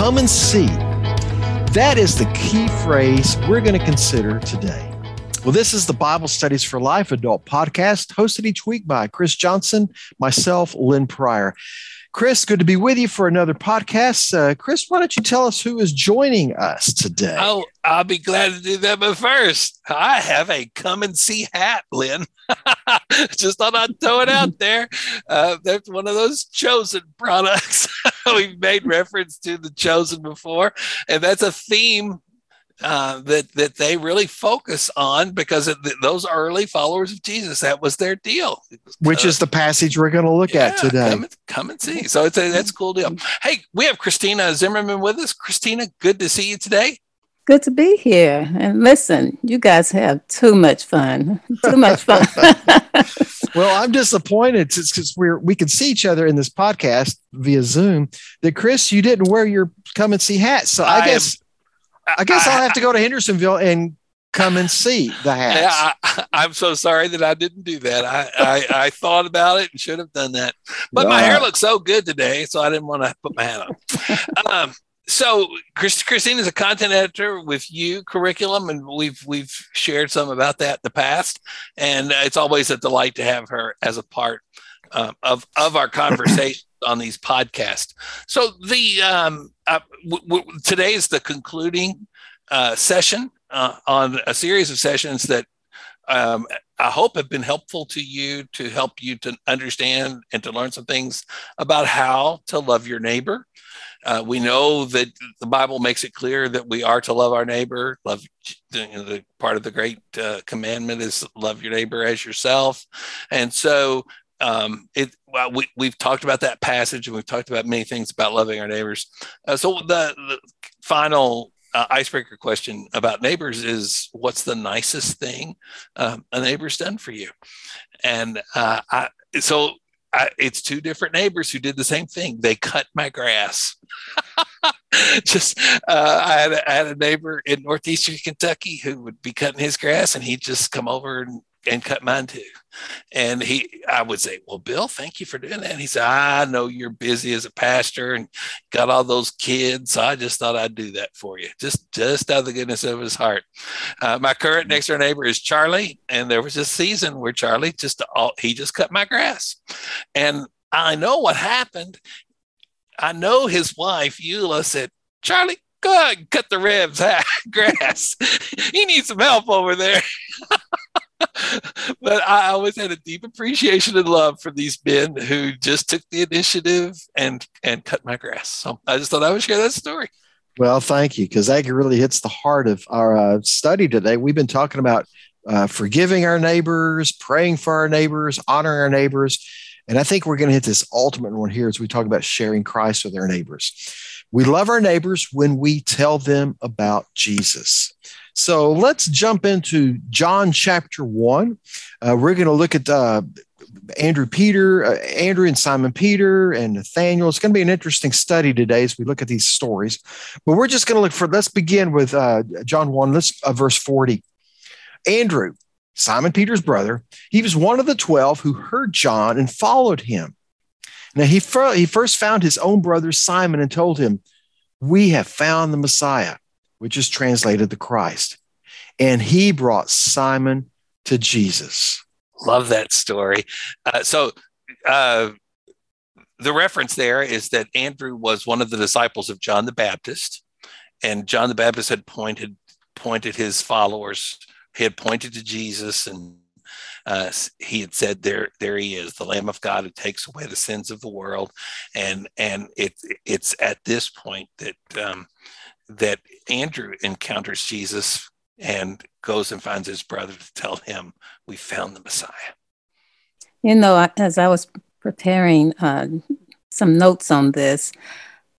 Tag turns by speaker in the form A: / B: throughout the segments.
A: Come and see. That is the key phrase we're going to consider today. Well, this is the Bible Studies for Life adult podcast, hosted each week by Chris Johnson, myself, Lynn Pryor. Chris, good to be with you for another podcast. Uh, Chris, why don't you tell us who is joining us today?
B: Oh, I'll be glad to do that. But first, I have a come and see hat, Lynn. Just thought I'd throw it out there. Uh, that's one of those chosen products. We've made reference to the chosen before, and that's a theme uh, that that they really focus on because of the, those early followers of Jesus, that was their deal.
A: Which uh, is the passage we're going to look yeah, at today.
B: Come and, come and, see. So it's a that's a cool deal. Hey, we have Christina Zimmerman with us. Christina, good to see you today.
C: Good to be here. And listen, you guys have too much fun. Too much fun.
A: well, I'm disappointed because we're we can see each other in this podcast via Zoom. That Chris, you didn't wear your come and see hat. So I, I guess I guess I, will have to go to Hendersonville and come and see the hats.
B: I, am so sorry that I didn't do that. I, I, I, thought about it and should have done that. But my hair looks so good today, so I didn't want to put my hat on. um, so Chris, Christine is a content editor with U curriculum, and we've we've shared some about that in the past, and it's always a delight to have her as a part uh, of of our conversation on these podcasts. So the um, uh, w- w- today is the concluding uh, session uh, on a series of sessions that um, I hope have been helpful to you to help you to understand and to learn some things about how to love your neighbor. Uh, we know that the Bible makes it clear that we are to love our neighbor. Love the part of the great uh, commandment is love your neighbor as yourself, and so um, it well, we, we've talked about that passage and we've talked about many things about loving our neighbors. Uh, so the, the final uh, icebreaker question about neighbors is what's the nicest thing um, a neighbor's done for you? And uh, I, so I, it's two different neighbors who did the same thing. They cut my grass. just uh, I, had a, I, had a neighbor in northeastern Kentucky who would be cutting his grass, and he'd just come over and and cut mine too. And he, I would say, well, Bill, thank you for doing that. And he said, I know you're busy as a pastor and got all those kids. So I just thought I'd do that for you, just, just out of the goodness of his heart. Uh, my current next door neighbor is Charlie. And there was a season where Charlie just, all, he just cut my grass. And I know what happened. I know his wife, Eula, said, Charlie, go ahead cut the ribs grass. he needs some help over there. but I always had a deep appreciation and love for these men who just took the initiative and and cut my grass. So I just thought I would share that story.
A: Well, thank you, because that really hits the heart of our uh, study today. We've been talking about uh, forgiving our neighbors, praying for our neighbors, honoring our neighbors. And I think we're going to hit this ultimate one here as we talk about sharing Christ with our neighbors. We love our neighbors when we tell them about Jesus. So let's jump into John chapter one. Uh, we're going to look at uh, Andrew Peter, uh, Andrew and Simon Peter and Nathaniel. It's going to be an interesting study today as we look at these stories. But we're just going to look for. Let's begin with uh, John one. Let's uh, verse forty. Andrew, Simon Peter's brother, he was one of the twelve who heard John and followed him. Now he, fir- he first found his own brother Simon and told him, "We have found the Messiah." Which is translated the Christ. And he brought Simon to Jesus.
B: Love that story. Uh, so, uh, the reference there is that Andrew was one of the disciples of John the Baptist, and John the Baptist had pointed pointed his followers. He had pointed to Jesus, and uh, he had said, "There, there he is, the Lamb of God who takes away the sins of the world." And and it it's at this point that um, that Andrew encounters Jesus and goes and finds his brother to tell him, We found the Messiah.
C: You know, as I was preparing uh, some notes on this,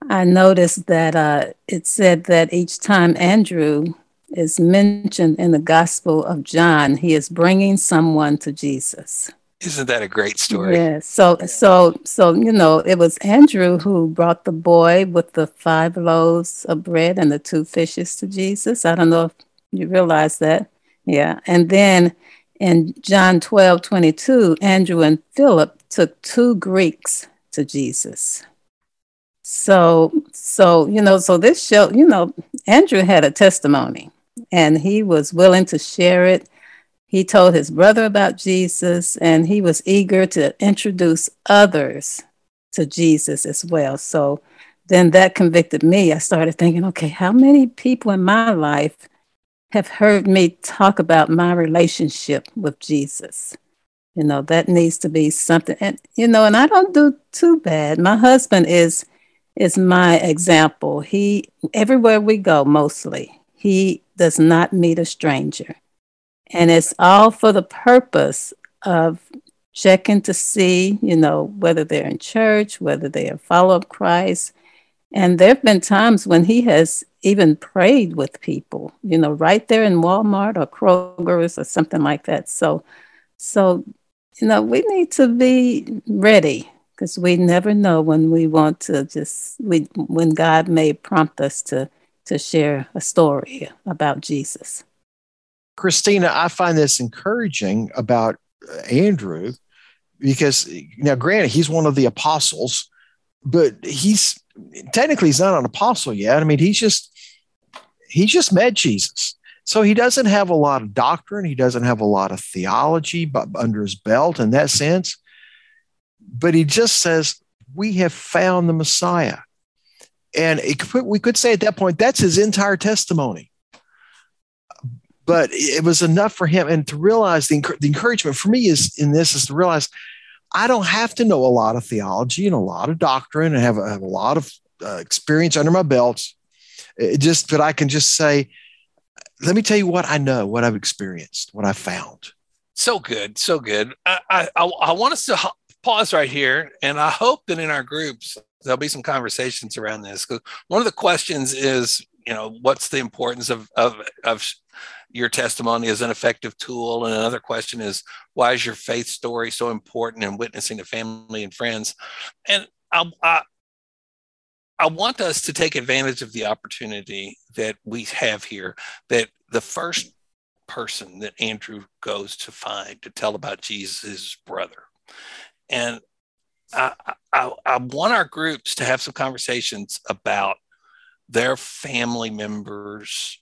C: I noticed that uh, it said that each time Andrew is mentioned in the Gospel of John, he is bringing someone to Jesus.
B: Isn't that a great story?
C: Yeah. So, so, so you know, it was Andrew who brought the boy with the five loaves of bread and the two fishes to Jesus. I don't know if you realize that. Yeah. And then in John 12, 22, Andrew and Philip took two Greeks to Jesus. So, so you know, so this show, you know, Andrew had a testimony, and he was willing to share it. He told his brother about Jesus, and he was eager to introduce others to Jesus as well. So then that convicted me. I started thinking, okay, how many people in my life have heard me talk about my relationship with Jesus? You know, that needs to be something. And, you know, and I don't do too bad. My husband is is my example. He everywhere we go, mostly, he does not meet a stranger. And it's all for the purpose of checking to see, you know, whether they're in church, whether they are follow up Christ. And there have been times when he has even prayed with people, you know, right there in Walmart or Kroger's or something like that. So, so, you know, we need to be ready because we never know when we want to just, we, when God may prompt us to, to share a story about Jesus.
A: Christina, I find this encouraging about uh, Andrew because now, granted, he's one of the apostles, but he's technically he's not an apostle yet. I mean, he's just he just met Jesus. So he doesn't have a lot of doctrine. He doesn't have a lot of theology but under his belt in that sense. But he just says, We have found the Messiah. And it, we could say at that point, that's his entire testimony but it was enough for him and to realize the, the encouragement for me is in this is to realize I don't have to know a lot of theology and a lot of doctrine and have, a, have a lot of uh, experience under my belt. It just that I can just say, let me tell you what I know, what I've experienced, what I found.
B: So good, so good. I, I, I want us to pause right here, and I hope that in our groups there'll be some conversations around this. Because one of the questions is, you know, what's the importance of of of your testimony as an effective tool. And another question is, why is your faith story so important in witnessing to family and friends? And I, I, I want us to take advantage of the opportunity that we have here, that the first person that Andrew goes to find to tell about Jesus brother. And I, I, I want our groups to have some conversations about their family members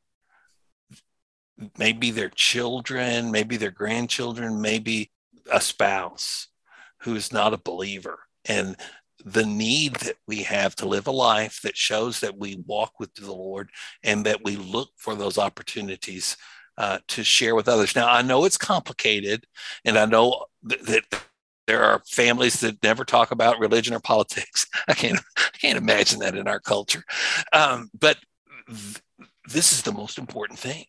B: maybe their children, maybe their grandchildren, maybe a spouse who is not a believer. And the need that we have to live a life that shows that we walk with the Lord and that we look for those opportunities uh, to share with others. Now, I know it's complicated, and I know th- that there are families that never talk about religion or politics. I can't, I can't imagine that in our culture. Um, but th- this is the most important thing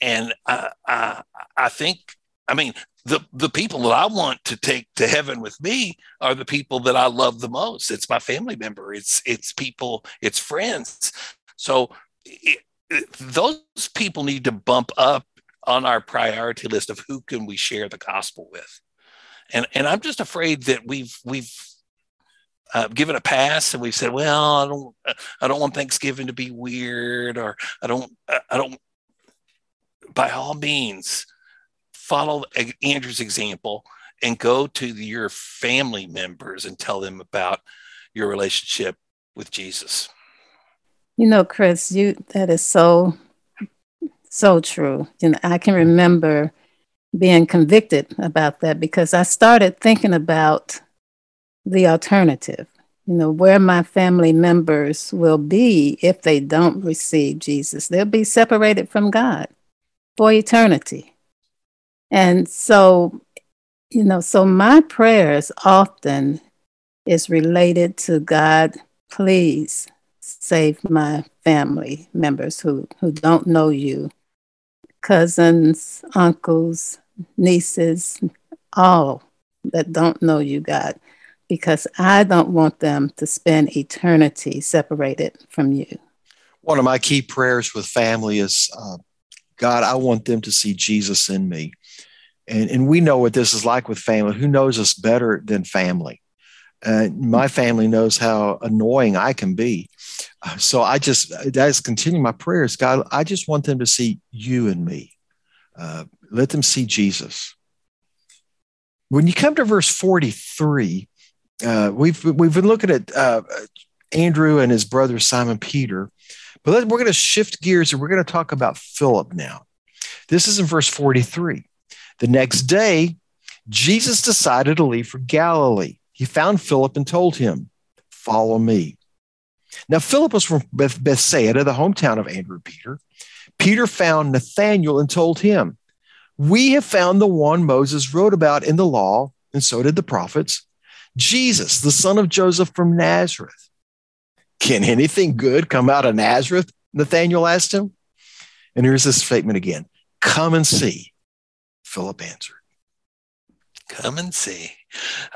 B: and I, I, I think, I mean, the the people that I want to take to heaven with me are the people that I love the most. It's my family member. It's it's people. It's friends. So it, it, those people need to bump up on our priority list of who can we share the gospel with. And and I'm just afraid that we've we've uh, given a pass and we've said, well, I don't I don't want Thanksgiving to be weird or I don't I don't by all means, follow Andrew's example and go to your family members and tell them about your relationship with Jesus.
C: You know, Chris, you that is so so true. You know, I can remember being convicted about that because I started thinking about the alternative. You know, where my family members will be if they don't receive Jesus. They'll be separated from God for eternity. And so, you know, so my prayers often is related to God, please save my family members who, who don't know you, cousins, uncles, nieces, all that don't know you, God, because I don't want them to spend eternity separated from you.
A: One of my key prayers with family is uh, God, I want them to see Jesus in me. And, and we know what this is like with family. Who knows us better than family? Uh, my family knows how annoying I can be. Uh, so I just, that is continuing my prayers. God, I just want them to see you and me. Uh, let them see Jesus. When you come to verse 43, uh, we've, we've been looking at uh, Andrew and his brother Simon Peter. But we're going to shift gears and we're going to talk about Philip now. This is in verse 43. The next day, Jesus decided to leave for Galilee. He found Philip and told him, Follow me. Now, Philip was from Beth- Bethsaida, the hometown of Andrew and Peter. Peter found Nathanael and told him, We have found the one Moses wrote about in the law, and so did the prophets, Jesus, the son of Joseph from Nazareth. Can anything good come out of Nazareth? Nathanael asked him. And here's this statement again Come and see. Philip answered.
B: Come and see.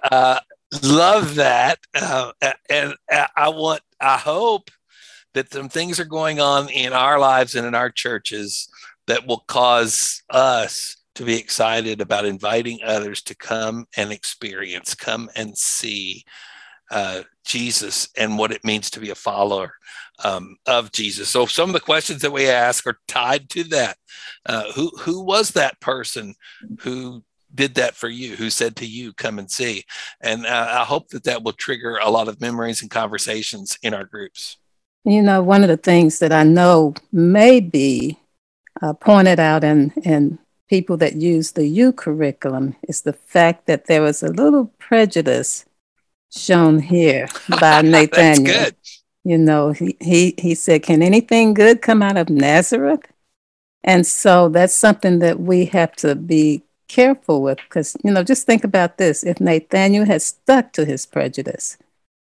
B: Uh, love that. Uh, and I want, I hope that some things are going on in our lives and in our churches that will cause us to be excited about inviting others to come and experience, come and see uh, Jesus and what it means to be a follower um, of Jesus. So some of the questions that we ask are tied to that. Uh, who who was that person who did that for you? Who said to you, "Come and see"? And uh, I hope that that will trigger a lot of memories and conversations in our groups.
C: You know, one of the things that I know may be uh, pointed out in in people that use the U curriculum is the fact that there was a little prejudice shown here by Nathaniel. You know, he, he, he said, Can anything good come out of Nazareth? And so that's something that we have to be careful with because, you know, just think about this. If Nathaniel had stuck to his prejudice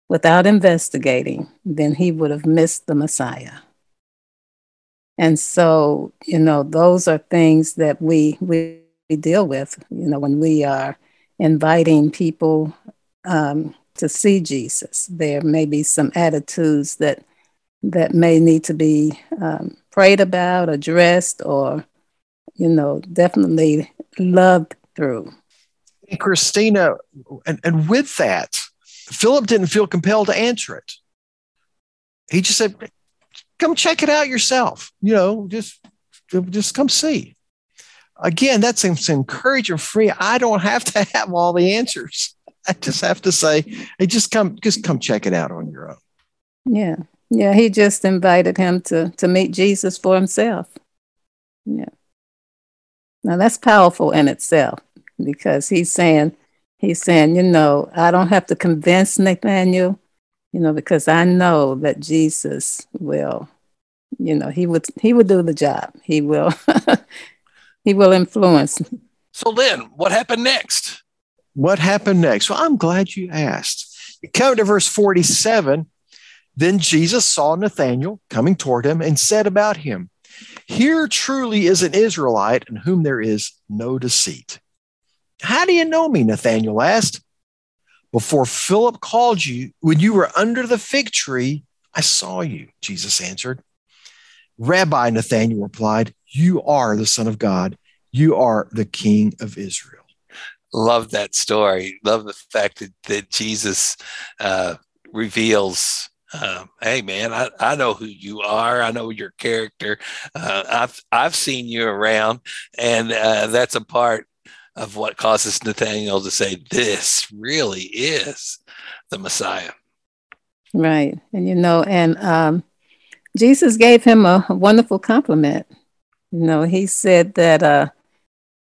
C: without investigating, then he would have missed the Messiah. And so, you know, those are things that we, we, we deal with, you know, when we are inviting people um, to see Jesus. There may be some attitudes that that may need to be um, prayed about, addressed, or you know, definitely loved through.
A: And Christina, and, and with that, Philip didn't feel compelled to answer it. He just said, "Come check it out yourself. You know, just just come see." Again, that's encouraging free. I don't have to have all the answers. I just have to say, hey, just come, just come check it out on your own.
C: Yeah, yeah. He just invited him to to meet Jesus for himself. Yeah. Now that's powerful in itself because he's saying, he's saying, you know, I don't have to convince Nathaniel, you know, because I know that Jesus will, you know, he would he would do the job. He will he will influence.
B: So then, what happened next?
A: What happened next? Well, I'm glad you asked. You come to verse 47. Then Jesus saw Nathanael coming toward him and said about him, Here truly is an Israelite in whom there is no deceit. How do you know me? Nathanael asked. Before Philip called you, when you were under the fig tree, I saw you, Jesus answered. Rabbi, Nathanael replied, You are the Son of God. You are the King of Israel
B: love that story. Love the fact that, that Jesus uh, reveals, uh, "Hey, man, I, I know who you are. I know your character. Uh, I've I've seen you around, and uh, that's a part of what causes Nathaniel to say, "This really is the Messiah."
C: Right, and you know, and um, Jesus gave him a wonderful compliment. You know, he said that uh,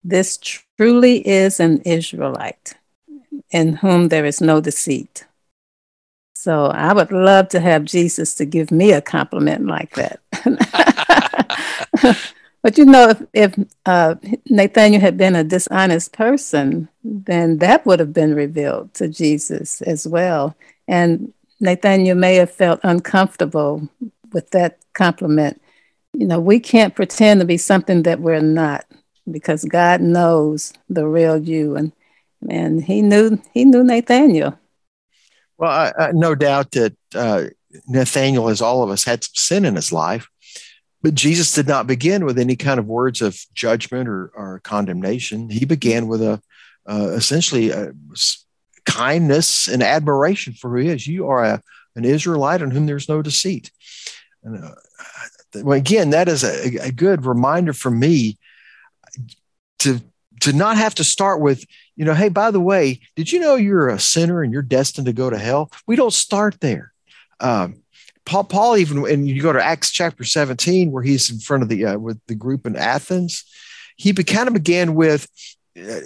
C: this truly is an Israelite in whom there is no deceit. So I would love to have Jesus to give me a compliment like that. but you know, if, if uh, Nathaniel had been a dishonest person, then that would have been revealed to Jesus as well. And Nathaniel may have felt uncomfortable with that compliment. You know, we can't pretend to be something that we're not because God knows the real you, and and He knew He knew Nathaniel.
A: Well, I, I, no doubt that uh, Nathaniel, as all of us, had some sin in his life, but Jesus did not begin with any kind of words of judgment or, or condemnation. He began with a uh, essentially a kindness and admiration for who he is. You are a, an Israelite on whom there's no deceit. And, uh, well, again, that is a, a, good reminder for me to to not have to start with you know hey by the way did you know you're a sinner and you're destined to go to hell we don't start there Um, Paul, Paul even, and you go to Acts chapter 17, where he's in front of the uh, with the group in Athens, he be, kind of began with uh,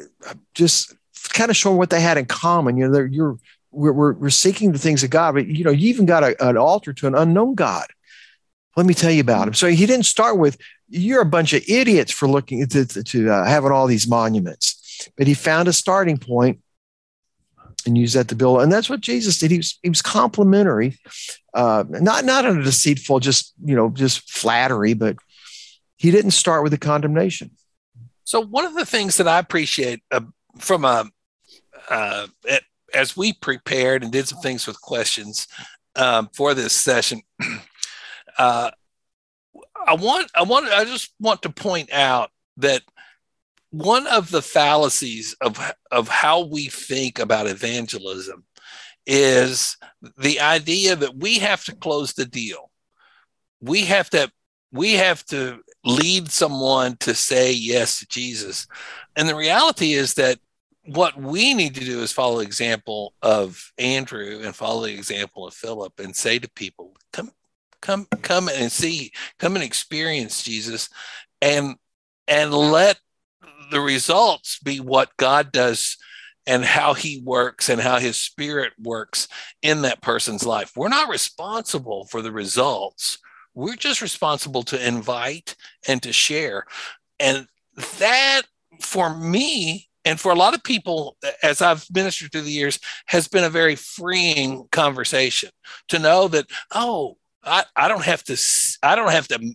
A: just kind of showing what they had in common. You know, you're we're, we're, seeking the things of God, but you know, you even got a, an altar to an unknown God. Let me tell you about him. So he didn't start with you're a bunch of idiots for looking to, to, to uh, having all these monuments, but he found a starting point and used that to build. And that's what Jesus did. He was he was complimentary, uh, not not in a deceitful, just you know, just flattery, but he didn't start with a condemnation.
B: So one of the things that I appreciate uh, from a uh, as we prepared and did some things with questions um, for this session, uh, I want I want I just want to point out that one of the fallacies of of how we think about evangelism is the idea that we have to close the deal. We have to we have to lead someone to say yes to Jesus. And the reality is that what we need to do is follow the example of Andrew and follow the example of Philip and say to people, come, come, come and see, come and experience Jesus and and let the results be what God does and how he works and how his spirit works in that person's life. We're not responsible for the results. We're just responsible to invite and to share. And that for me and for a lot of people as i've ministered through the years has been a very freeing conversation to know that oh i, I don't have to i don't have to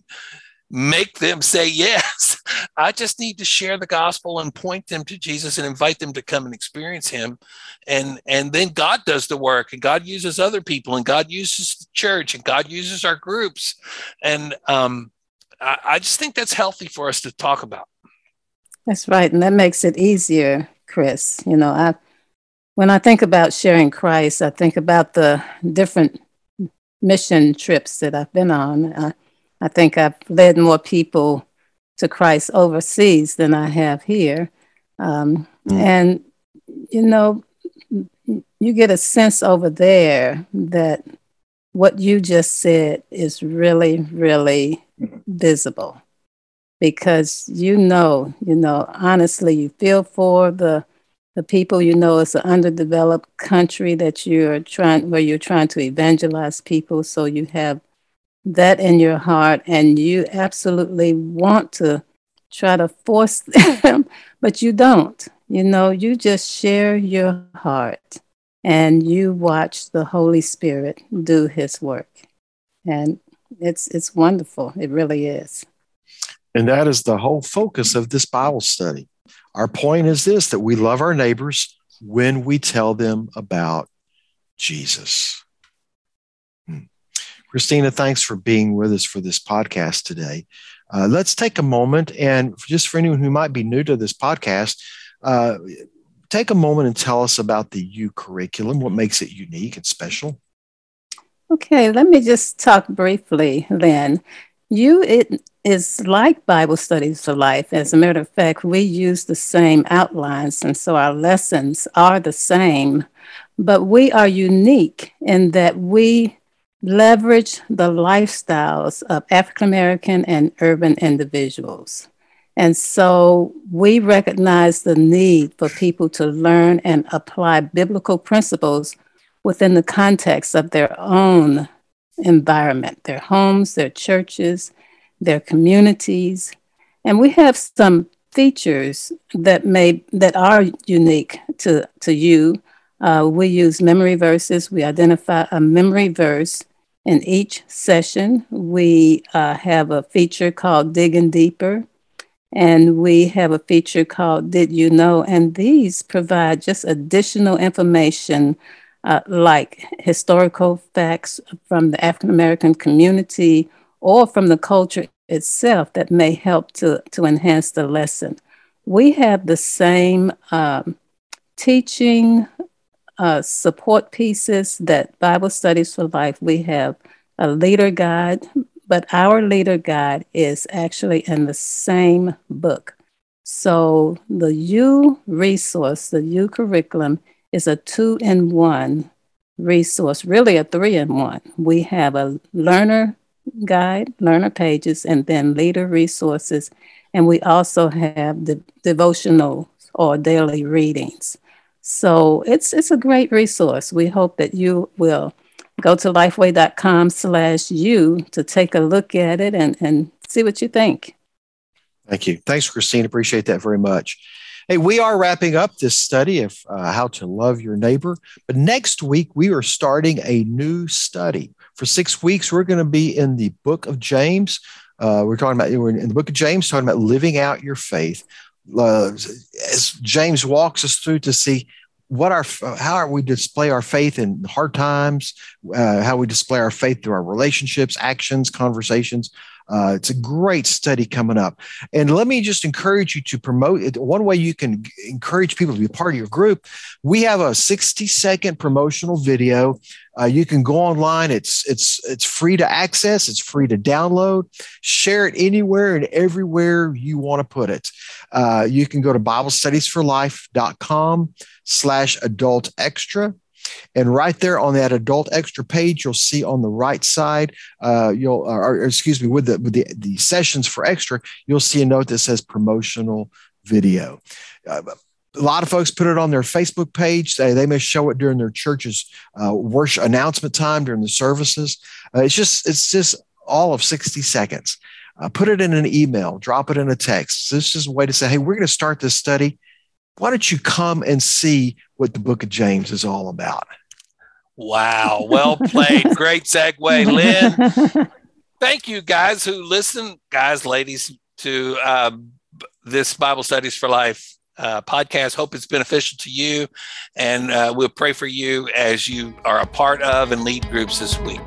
B: make them say yes i just need to share the gospel and point them to jesus and invite them to come and experience him and and then god does the work and god uses other people and god uses the church and god uses our groups and um I, I just think that's healthy for us to talk about
C: that's right. And that makes it easier, Chris. You know, I when I think about sharing Christ, I think about the different mission trips that I've been on. I, I think I've led more people to Christ overseas than I have here. Um, mm. And, you know, you get a sense over there that what you just said is really, really visible because you know, you know, honestly, you feel for the the people you know it's an underdeveloped country that you're trying where you're trying to evangelize people so you have that in your heart and you absolutely want to try to force them but you don't you know you just share your heart and you watch the holy spirit do his work and it's it's wonderful it really is
A: and that is the whole focus of this Bible study. Our point is this that we love our neighbors when we tell them about Jesus. Christina, thanks for being with us for this podcast today. Uh, let's take a moment and just for anyone who might be new to this podcast, uh, take a moment and tell us about the U curriculum, what makes it unique and special.
C: Okay, let me just talk briefly then. U it is like Bible Studies for Life. As a matter of fact, we use the same outlines, and so our lessons are the same, but we are unique in that we leverage the lifestyles of African American and urban individuals. And so we recognize the need for people to learn and apply biblical principles within the context of their own environment, their homes, their churches, their communities. And we have some features that may that are unique to, to you. Uh, we use memory verses. We identify a memory verse in each session. We uh, have a feature called Digging Deeper, and we have a feature called Did You Know? And these provide just additional information uh, like historical facts from the African American community or from the culture itself that may help to, to enhance the lesson. We have the same um, teaching uh, support pieces that Bible Studies for Life. We have a leader guide, but our leader guide is actually in the same book. So the U resource, the U curriculum, is a two in one resource, really a three in one. We have a learner guide, learner pages, and then leader resources. And we also have the devotional or daily readings. So it's it's a great resource. We hope that you will go to lifeway.com slash you to take a look at it and, and see what you think.
A: Thank you. Thanks, Christine. Appreciate that very much. Hey, we are wrapping up this study of uh, how to love your neighbor. But next week, we are starting a new study. For six weeks, we're going to be in the book of James. Uh, we're talking about, we're in the book of James, talking about living out your faith. Uh, as James walks us through to see what our how we display our faith in hard times, uh, how we display our faith through our relationships, actions, conversations. Uh, it's a great study coming up. And let me just encourage you to promote it. One way you can encourage people to be part of your group, we have a 60 second promotional video. Uh, you can go online. It's it's it's free to access. It's free to download. Share it anywhere and everywhere you want to put it. Uh, you can go to BibleStudiesForLife.com slash adult extra and right there on that adult extra page, you'll see on the right side, uh, you'll, or, or, excuse me, with the with the, the sessions for extra, you'll see a note that says promotional video. Uh, a lot of folks put it on their Facebook page. They, they may show it during their church's uh, worship announcement time during the services. Uh, it's just it's just all of 60 seconds. Uh, put it in an email, drop it in a text. This is a way to say, hey, we're going to start this study why don't you come and see what the book of James is all about?
B: Wow. Well played. Great segue, Lynn. Thank you, guys who listen, guys, ladies, to um, this Bible Studies for Life uh, podcast. Hope it's beneficial to you. And uh, we'll pray for you as you are a part of and lead groups this week.